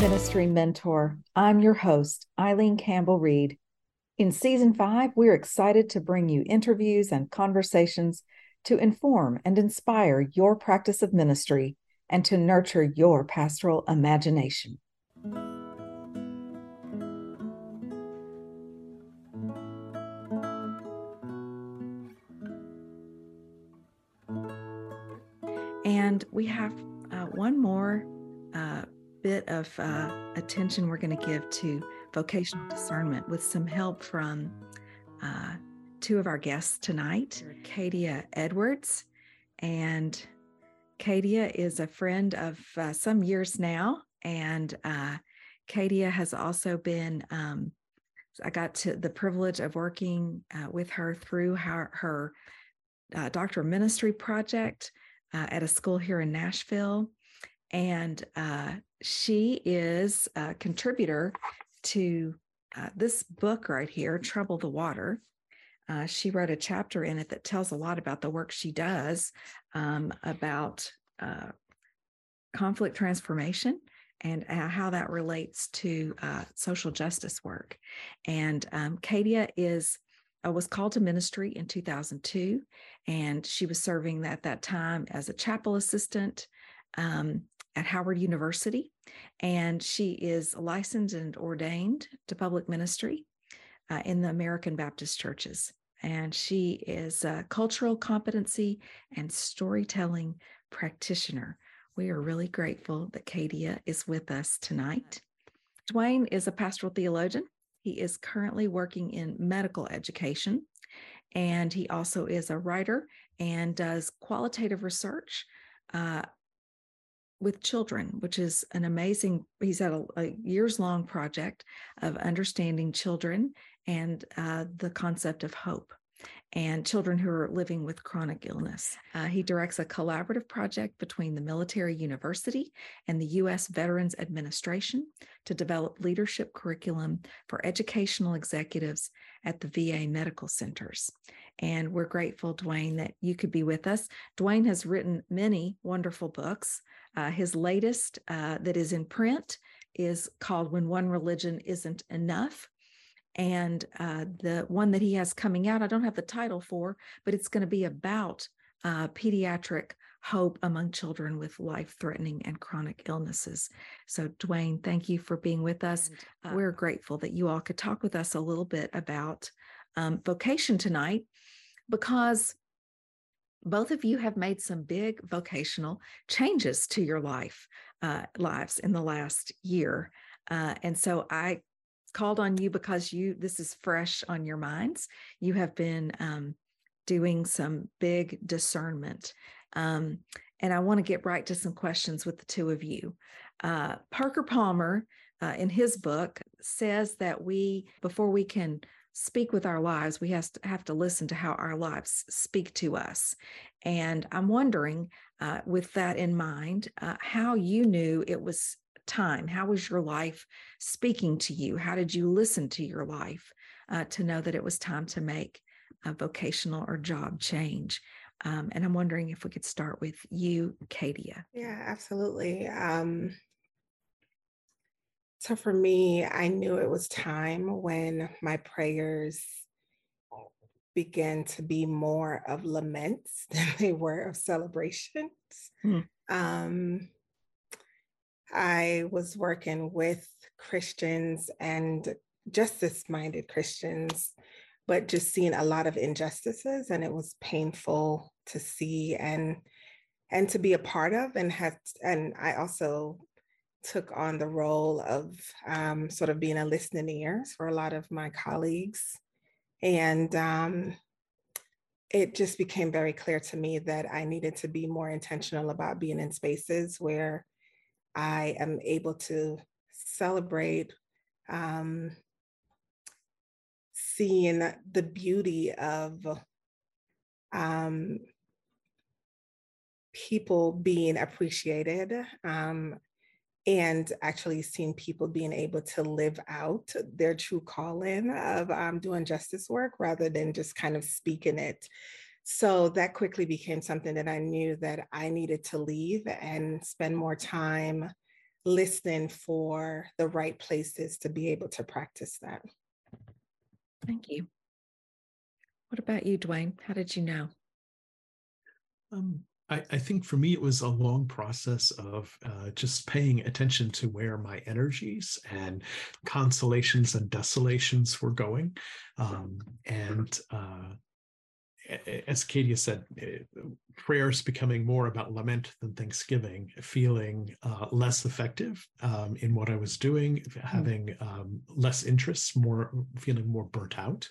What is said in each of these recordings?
Ministry Mentor. I'm your host, Eileen Campbell Reed. In season five, we're excited to bring you interviews and conversations to inform and inspire your practice of ministry and to nurture your pastoral imagination. And we have uh, one more uh, bit of uh, attention we're going to give to vocational discernment with some help from uh, two of our guests tonight, Kadia Edwards. And Kadia is a friend of uh, some years now. And uh, Kadia has also been, um, I got to the privilege of working uh, with her through her, her uh, doctor ministry project at a school here in Nashville. And uh, she is a contributor to uh, this book right here, Trouble the Water. Uh, she wrote a chapter in it that tells a lot about the work she does um, about uh, conflict transformation and uh, how that relates to uh, social justice work. And um, Kadia is was called to ministry in 2002, and she was serving at that time as a chapel assistant um, at Howard University. And she is licensed and ordained to public ministry uh, in the American Baptist churches. And she is a cultural competency and storytelling practitioner. We are really grateful that Kadia is with us tonight. Duane is a pastoral theologian. He is currently working in medical education, and he also is a writer and does qualitative research uh, with children, which is an amazing, he's had a, a years long project of understanding children and uh, the concept of hope and children who are living with chronic illness. Uh, he directs a collaborative project between the Military University and the U.S. Veterans Administration to develop leadership curriculum for educational executives at the VA medical centers. And we're grateful, Duane, that you could be with us. Duane has written many wonderful books. Uh, his latest uh, that is in print is called When One Religion Isn't Enough. And uh, the one that he has coming out, I don't have the title for, but it's going to be about uh, pediatric hope among children with life threatening and chronic illnesses. So, Duane, thank you for being with us. Uh, we're grateful that you all could talk with us a little bit about um, vocation tonight because both of you have made some big vocational changes to your life uh, lives in the last year uh, and so i called on you because you this is fresh on your minds you have been um, doing some big discernment um, and i want to get right to some questions with the two of you uh, parker palmer uh, in his book says that we before we can speak with our lives, we have to, have to listen to how our lives speak to us. And I'm wondering, uh, with that in mind, uh, how you knew it was time. How was your life speaking to you? How did you listen to your life uh, to know that it was time to make a vocational or job change? Um, and I'm wondering if we could start with you, Kadia. Yeah, absolutely. Um, so for me, I knew it was time when my prayers began to be more of laments than they were of celebrations. Hmm. Um, I was working with Christians and justice minded Christians, but just seeing a lot of injustices, and it was painful to see and and to be a part of and had and I also took on the role of um, sort of being a listening ears for a lot of my colleagues. And um, it just became very clear to me that I needed to be more intentional about being in spaces where I am able to celebrate um, seeing the beauty of um, people being appreciated um, and actually seeing people being able to live out their true calling of um, doing justice work rather than just kind of speaking it. So that quickly became something that I knew that I needed to leave and spend more time listening for the right places to be able to practice that. Thank you. What about you, Duane? How did you know? Um, I, I, think for me, it was a long process of uh, just paying attention to where my energies and consolations and desolations were going. Um, and uh, as Katie said, prayer is becoming more about lament than thanksgiving, feeling uh, less effective um, in what I was doing, hmm. having um, less interest, more feeling more burnt out.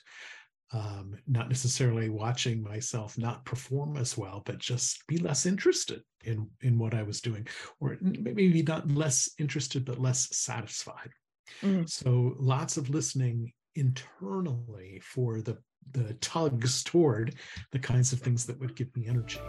Um, not necessarily watching myself not perform as well, but just be less interested in in what I was doing, or maybe not less interested, but less satisfied. Mm. So lots of listening internally for the the tugs toward the kinds of things that would give me energy.